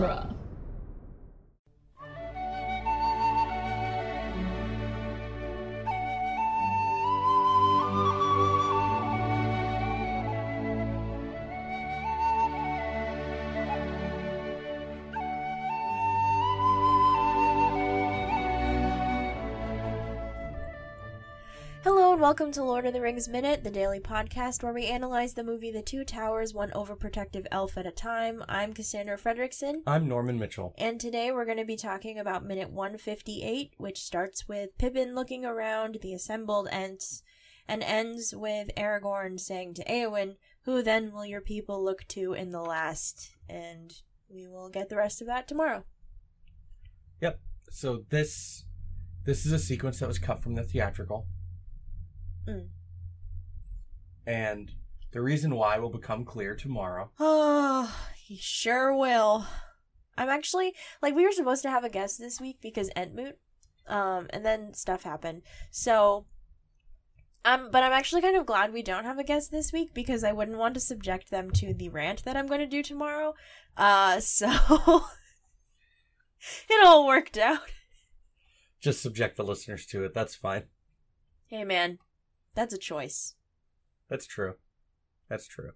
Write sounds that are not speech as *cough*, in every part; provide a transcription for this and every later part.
genre. Welcome to Lord of the Rings Minute, the daily podcast where we analyze the movie The Two Towers, one overprotective elf at a time. I'm Cassandra Fredrickson, I'm Norman Mitchell. and today we're going to be talking about minute 158, which starts with Pippin looking around the assembled Ents and ends with Aragorn saying to Eowyn, Who then will your people look to in the last? And we will get the rest of that tomorrow. Yep. So this this is a sequence that was cut from the theatrical. Mm. And the reason why will become clear tomorrow. Oh, *sighs* he sure will. I'm actually like we were supposed to have a guest this week because Entmoot, um, and then stuff happened. So, um, but I'm actually kind of glad we don't have a guest this week because I wouldn't want to subject them to the rant that I'm going to do tomorrow. Uh, *laughs* so it all worked out. Just subject the listeners to it. That's fine. Hey, man, that's a choice. That's true. That's true.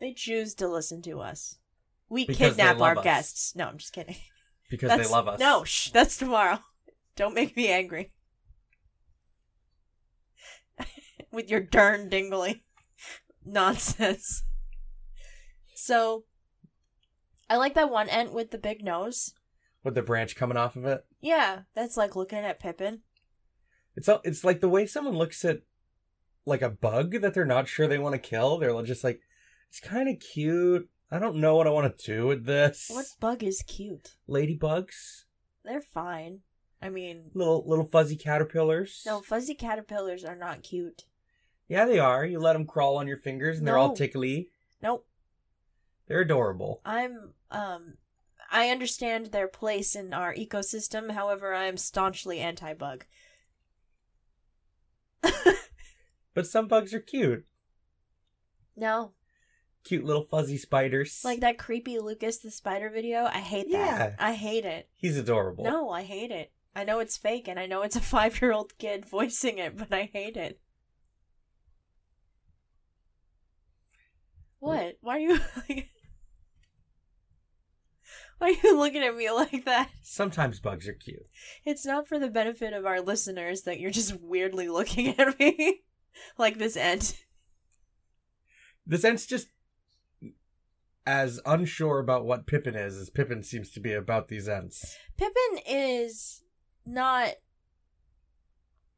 They choose to listen to us. We Because kidnap our us. guests. No, I'm just kidding. *laughs* Because That's- they love us. No, shh, that's tomorrow. *laughs* Don't make me angry. *laughs* With your darn dingly nonsense. So, I like that one Ent with the big nose. With the branch coming off of it. Yeah, that's like looking at Pippin. It's all, it's like the way someone looks at like a bug that they're not sure they want to kill. They're just like, it's kind of cute. I don't know what I want to do with this. What bug is cute? Ladybugs, They're fine. I mean, little little fuzzy caterpillars. no, fuzzy caterpillars are not cute. Yeah, they are. You let them crawl on your fingers, and they're all tickly. Nope. They're adorable. I'm um I understand their place in our ecosystem, however I am staunchly anti bug. *laughs* But some bugs are cute. no. Cute little fuzzy spiders. Like that creepy Lucas the spider video. I hate Yeah. that. I hate it. He's adorable. No, I hate it. I know it's fake and I know it's a *laughs* five year old kid voicing it, but I hate it. What? Why are you *laughs* like Why are you looking at me like that? Sometimes bugs are cute. It's not for the benefit of our listeners that you're just weirdly looking at me *laughs* like this Ent. The sense just as unsure about what Pippin is as Pippin seems to be about these Ents. Pippin is not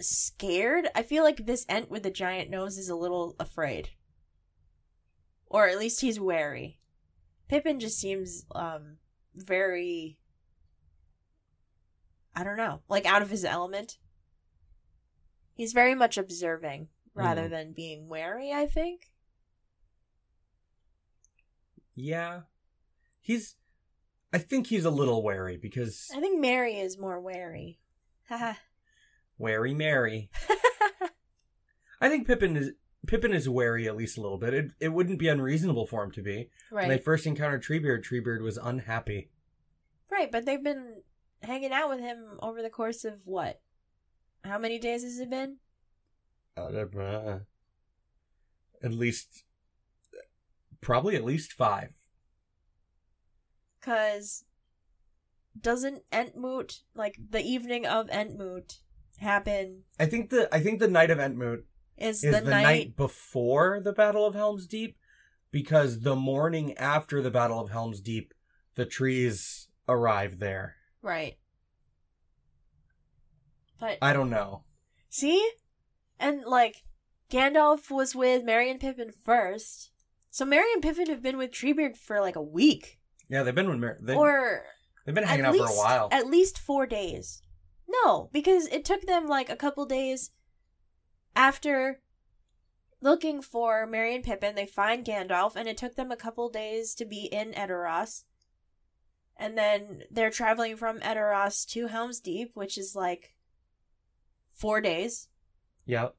scared. I feel like this ent with the giant nose is a little afraid. Or at least he's wary. Pippin just seems um very I don't know, like out of his element. He's very much observing rather Mm. than being wary, I think. Yeah. He's I think he's a little wary because I think Merry is more wary. Haha. wary Merry. *laughs* I think Pippin is Pippin is wary at least a little bit. It it wouldn't be unreasonable for him to be. When they first encountered Treebeard, Treebeard was unhappy. Right, but they've been hanging out with him over the course of what? How many days has it been? Uh, at least probably at least five. Cause doesn't Entmoot like the evening of Entmoot happen I think the I think the night of Entmoot is, is the, the, night, night... before the Battle of Helm's Deep, because the morning after the Battle of Helm's Deep, the trees arrive there. right. But I don't know. see? And like Gandalf was with Merry and Pippin first. So Merry and Pippin have been with Treebeard for like a week. Yeah, they've been with Mar- they, or they've been hanging out least, for a while. At least four days. No, because it took them like a couple days after looking for Merry and Pippin. They find Gandalf, and it took them a couple days to be in Edoras. And then they're traveling from Edoras to Helm's Deep, which is like four days. Yep.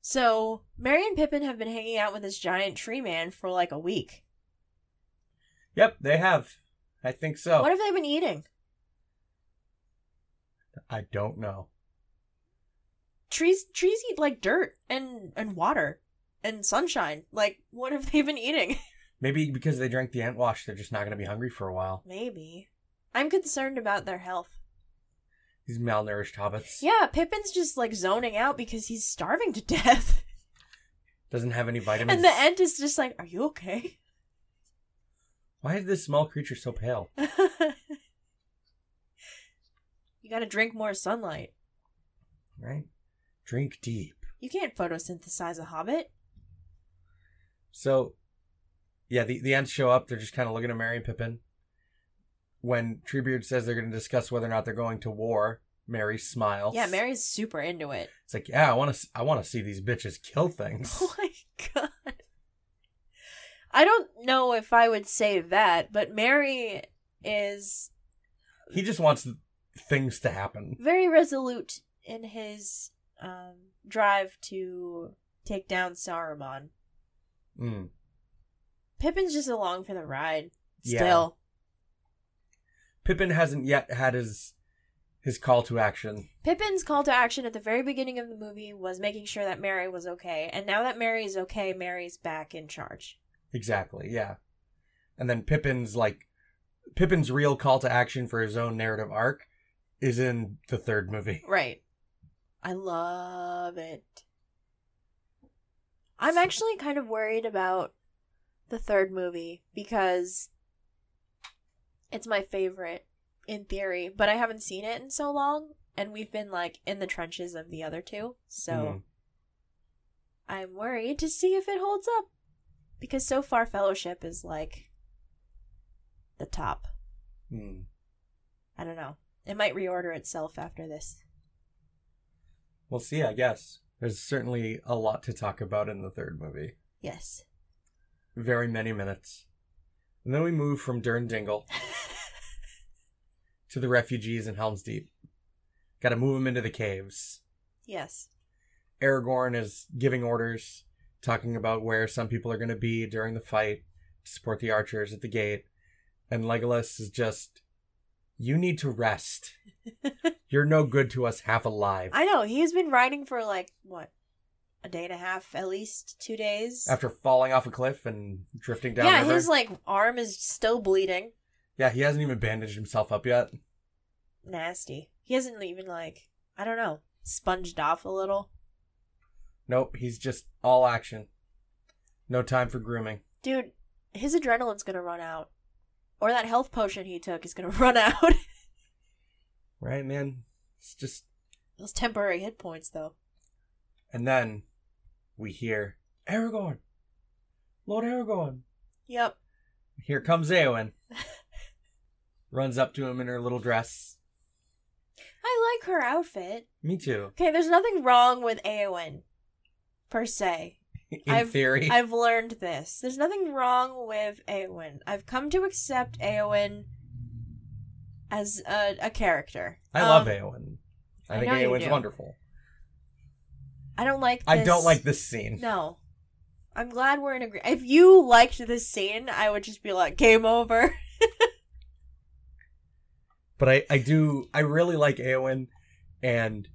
So Merry and Pippin have been hanging out with this giant tree man for like a week. Yep, they have. I think so. What have they been eating? I don't know. Trees trees eat like dirt and and water and sunshine. Like what have they been eating? *laughs* Maybe because they drank the Entwash, they're just not going to be hungry for a while. Maybe. I'm concerned about their health. These malnourished hobbits. Yeah, Pippin's just like zoning out because he's starving to *laughs* death. Doesn't have any vitamins. And the ant is just like, Are you okay? Why is this small creature so pale? *laughs* you gotta drink more sunlight. Right? Drink deep. You can't photosynthesize a hobbit. So, yeah, the, the Ents show up. They're just kind of looking at Merry and Pippin. When Treebeard says they're going to discuss whether or not they're going to war, Merry smiles. Yeah, Merry's super into it. It's like, yeah, I want to. I want to see these bitches kill things. *laughs* Oh my god. I don't know if I would say that, but Merry is he just wants things to happen. very resolute in his um, drive to take down Saruman. Mm. Pippin's just along for the ride. Yeah. Still. Pippin hasn't yet had his his call to action. Pippin's call to action at the very beginning of the movie was making sure that Merry was okay. And now that Merry's okay, Merry's back in charge. Exactly, yeah. And then Pippin's like Pippin's real call to action for his own narrative arc is in the third movie. Right. I love it. I'm actually kind of worried about the third movie because it's my favorite in theory, but I haven't seen it in so long and we've been like in the trenches of the other two. So Mhm. I'm worried to see if it holds up because so far Fellowship is like the top. Mm. I don't know. It might reorder itself after this. We'll see, I guess. There's certainly a lot to talk about in the third movie. Yes. Very many minutes. And then we move from Derndingle *laughs* to the refugees in Helm's Deep. Gotta move them into the caves. yes. Aragorn is giving orders, talking about where some people are going to be during the fight to support the archers at the gate. And Legolas is just, you need to rest. *laughs* You're no good to us half alive. I know he's been riding for like what a day and a half, at least two days. After falling off a cliff and drifting down yeah, river. his like arm is still bleeding. Yeah, he hasn't even bandaged himself up yet. Nasty. He hasn't even like I don't know sponged off a little. Nope, he's just all action. No time for grooming. Dude, his adrenaline's gonna run out, or that health potion he took is gonna *laughs* run out. Right, man? It's just. Those temporary hit points, though. And then we hear Aragorn! Lord Aragorn! Yep. Here comes Eowyn. *laughs* Runs up to him in her little dress. I like her outfit. Me too. Okay, there's nothing wrong with Eowyn, per se. *laughs* In I've- theory. I've learned this. There's nothing wrong with Eowyn. I've come to accept Eowyn as a, a character. I love Um, Eowyn. I I think Eowyn's wonderful. I don't like. This. I don't like this scene. No, I'm glad we're in agreement. If you liked this scene, I would just be like, game over. *laughs* But I, I do I really like Eowyn and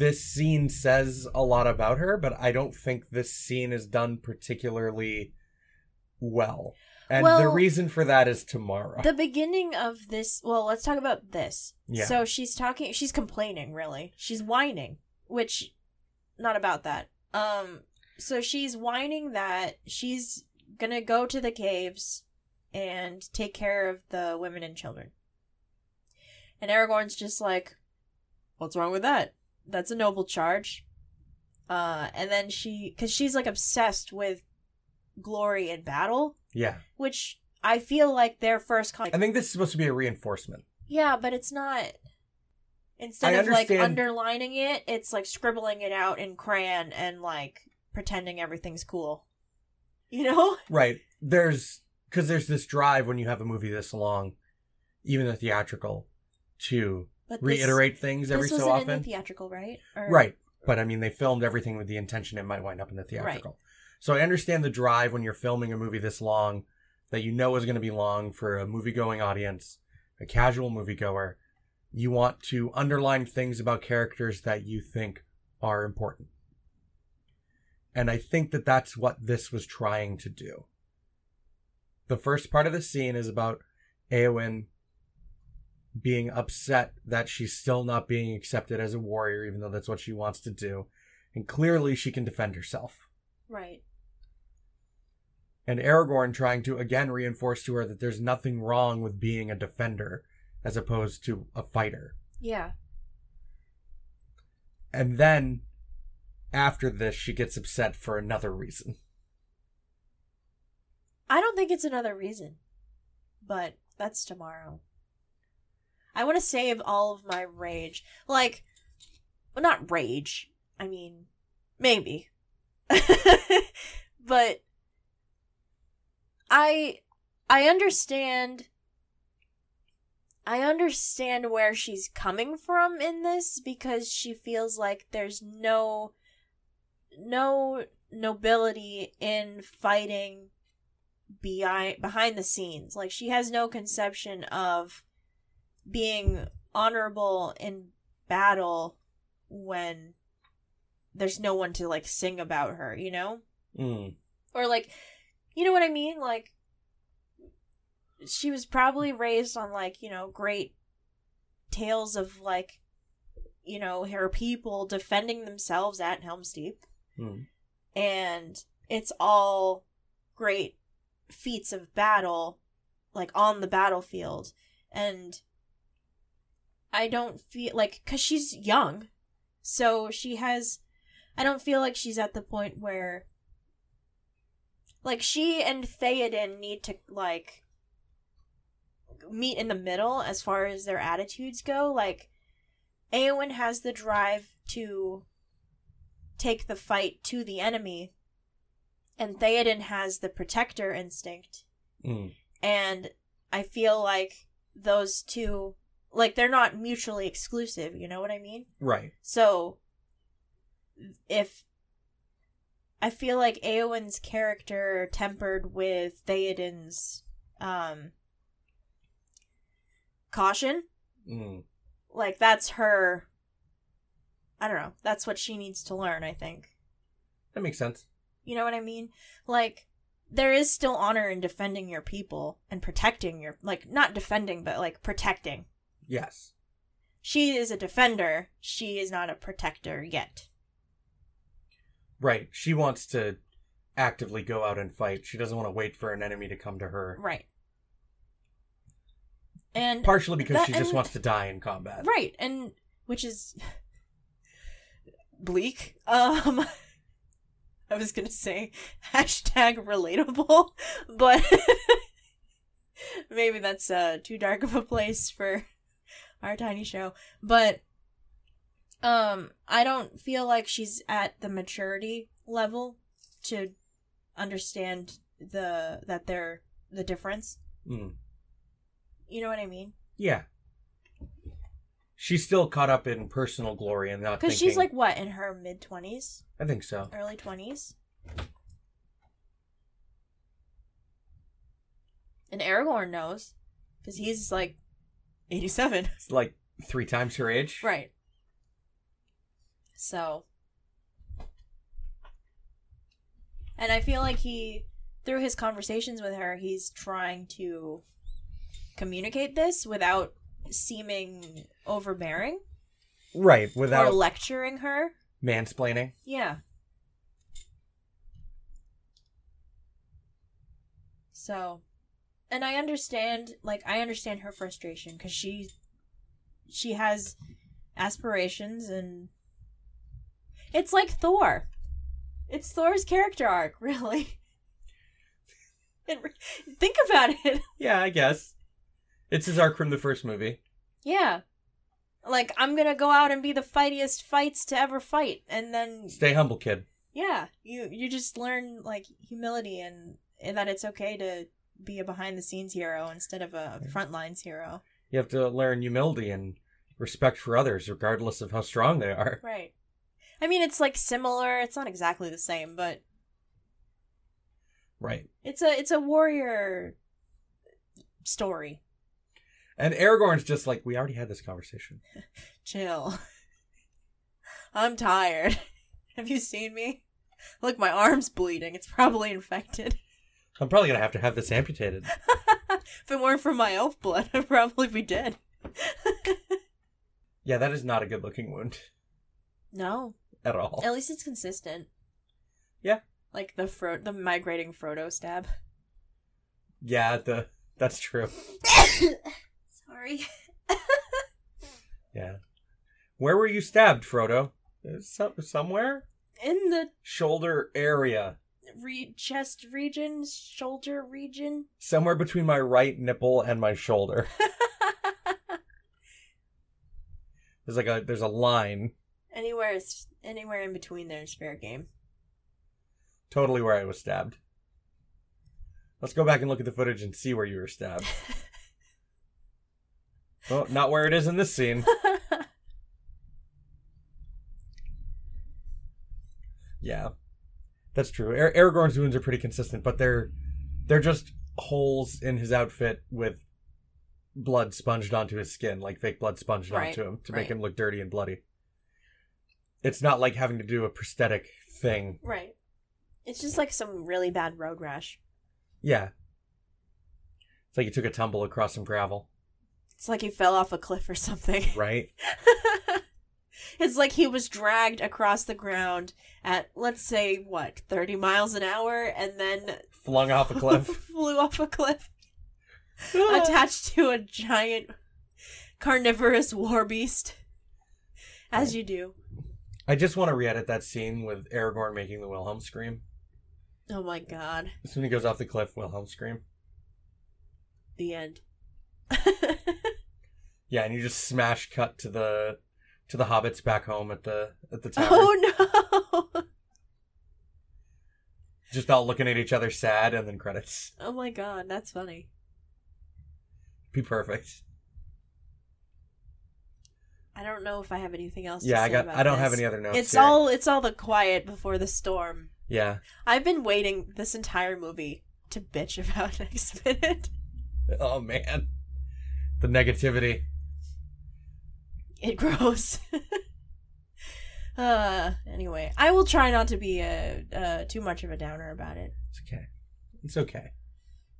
this scene says a lot about her, but I don't think this scene is done particularly well. And the reason for that is tomorrow. the beginning of this. Well, let's talk about this. Yeah. So she's talking. She's complaining. Really, she's whining. Which, not about that. Um. So she's whining that she's gonna go to the caves and take care of the women and children. And Aragorn's just like, "What's wrong with that? That's a noble charge." Uh, and then she, because she's like obsessed with glory in battle, yeah. which I feel like their first con- I think this is supposed to be a reinforcement. yeah, but it's not. Instead I of like underlining it, it's like scribbling it out in crayon and like pretending everything's cool. You know? *laughs* Right. There's because there's this drive when you have a movie this long, even the theatrical, to But reiterate things every this so often. in the theatrical, right? Or- Right. But I mean, they filmed everything with the intention it might wind up in the theatrical. So I understand the drive when you're filming a movie this long that you know is going to be long for a movie going audience, a casual moviegoer. You want to underline things about characters that you think are important. And I think that that's what this was trying to do. The first part of the scene is about Eowyn being upset that she's still not being accepted as a warrior, even though that's what she wants to do. And clearly she can defend herself. Right. And Aragorn trying to again reinforce to her that there's nothing wrong with being a defender as opposed to a fighter. Yeah. And then after this, she gets upset for another reason. I don't think it's another reason, but that's tomorrow. I want to save all of my rage. Like, well, not rage. I mean, maybe. *laughs* but I I understand I understand where she's coming from in this because she feels like there's no no nobility in fighting behind behind the scenes. Like she has no conception of being honorable in battle when there's no one to like sing about her, you know? Mm. Or like you know what I mean? Like she was probably raised on like, you know, great tales of like you know, her people defending themselves at Helm's Deep. Mm. And it's all great feats of battle like on the battlefield and I don't feel like cuz she's young. So she has I don't feel like she's at the point where like she and Theoden need to like meet in the middle as far as their attitudes go. Like Eowyn has the drive to take the fight to the enemy and Theoden has the protector instinct. Mm. And I feel like those two like they're not mutually exclusive, you know what I mean? Right. So if I feel like Eowyn's character tempered with Theoden's um caution, Mm. like that's her I don't know. That's what she needs to learn, I think. That makes sense. You know what I mean? Like there is still honor in defending your people and protecting your like not defending but like protecting. Yes. She is a defender. She is not a protector yet. Right. She wants to actively go out and fight. She doesn't want to wait for an enemy to come to her. Right. And Partially because That- she just and- wants to die in combat. right, and which is bleak. Um *laughs* I was gonna say hashtag relatable, *laughs* but *laughs* maybe that's uh too dark of a place for our tiny show. But um I don't feel like she's at the maturity level to understand the that they're the difference. Mm. You know what I mean? Yeah. She's still caught up in personal glory and not Because she's like what in her mid twenties, I think so. early twenties, and Aragorn knows because he's like eighty-seven, It's like three times her age. right? So, and I feel like he, through his conversations with her, he's trying to communicate this without seeming overbearing Right. or Without lecturing her. mansplaining. Yeah. So, and I understand, like, I understand her frustration because she, she has aspirations and it's like Thor. It's Thor's character arc, *laughs* really. And re- Think about it. *laughs* Yeah, I guess. It's his arc from the first movie. Yeah. Like, I'm gonna go out and be the fightiest fights to ever fight, and then Stay humble, kid. yeah you you just learn like humility and, and that it's okay to be a behind the scenes hero instead of a front lines hero You have to learn humility and respect for others, regardless of how strong they are. right i mean it's like similar it's not exactly the same but Right. It's a it's a warrior story. And Aragorn's just like, we already had this conversation. *laughs* Chill. I'm tired. *laughs* Have you seen me? Look, my arm's bleeding. It's probably infected. I'm probably gonna have to have this amputated. *laughs* if it weren't for my elf blood, *laughs* I'd probably be dead. *laughs* Yeah, that is not a good looking wound no, at all. at least it's consistent. Yeah. like the Fro- the migrating Frodo stab. Yeah, the that's true. *coughs* Sorry. Yeah. Where were you stabbed, Frodo? Uh, Some, somewhere? In the Shoulder area. Re- chest region, shoulder region. Somewhere between my right nipple and my shoulder. *laughs* There's like a there's a line anywhere, is- anywhere in between there is fair game. totally where I was stabbed. Let's go back and look at the footage and see where you were stabbed. Well, *laughs* oh, not where it is in this scene. *laughs* Yeah, that's true. Ar- Aragorn's wounds are pretty consistent, but they're they're just holes in his outfit with blood sponged onto his skin, like fake blood sponged Right, onto him to make him look dirty and bloody. It's not like having to do a prosthetic thing. right. It's just like some really bad road rash. Yeah, it's like he took a tumble across some gravel, It's like he fell off a cliff or something. right? *laughs* it's like he was dragged across the ground at let's say what 30 miles an hour and then Flung off a cliff. *laughs* flew off a cliff ah. attached to a giant carnivorous war beast as you do I just want to re-edit that scene with Aragorn making the Wilhelm scream. oh my god As soon as he goes off the cliff, Wilhelm scream. the end *laughs* Yeah, and you just smash cut to the to the hobbits back home at the at the *laughs* oh, tavern. oh no *laughs* Just all looking at each other sad and then credits. oh my god that's funny Be perfect. i don't know if i have anything else Yeah, to I say got I don't have any other notes. it's here. all it's all the quiet before the storm Yeah. I've been waiting this entire movie to bitch about *laughs* next minute. Oh man. The negativity. It *laughs* grows. uh, anyway, I will try not to be uh, uh, too much of a downer about it. It's okay. It's okay.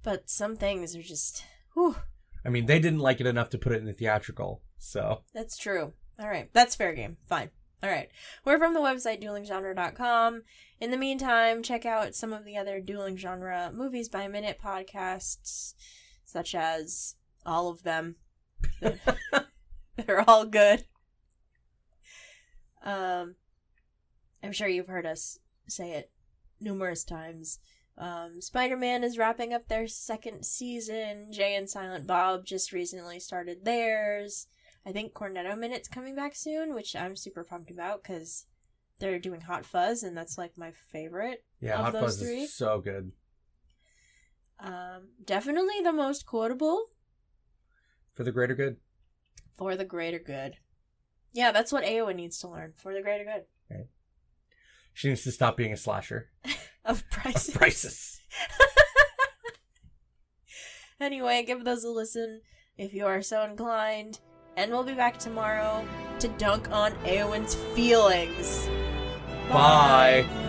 But some things are just, whew, I mean, they didn't like it enough to put it in the theatrical, so that's true. All right, that's fair game. Fine. All right. We're from the website duelinggenre.com. In the meantime, check out some of the other dueling genre movies by minute podcasts, such as all of them. *laughs* *laughs* *laughs* They're all good. Um, I'm sure you've heard us say it numerous times. Um, Spider Man is wrapping up their second season. Jay and Silent Bob just recently started theirs. I think Cornetto Minute's coming back soon, which I'm super pumped about because they're doing Hot Fuzz, and that's like my favorite. yeah, Of Hot those Fuzz three? is so good. Um, definitely the most quotable For the greater good. For the greater good. Yeah, that's what Eowyn needs to learn for the greater good She needs to stop being a slasher. *laughs* of prices. Prices. *laughs* Anyway, give those a listen if you are so inclined. And we'll be back tomorrow to dunk on Eowyn's feelings. Bye. Dueling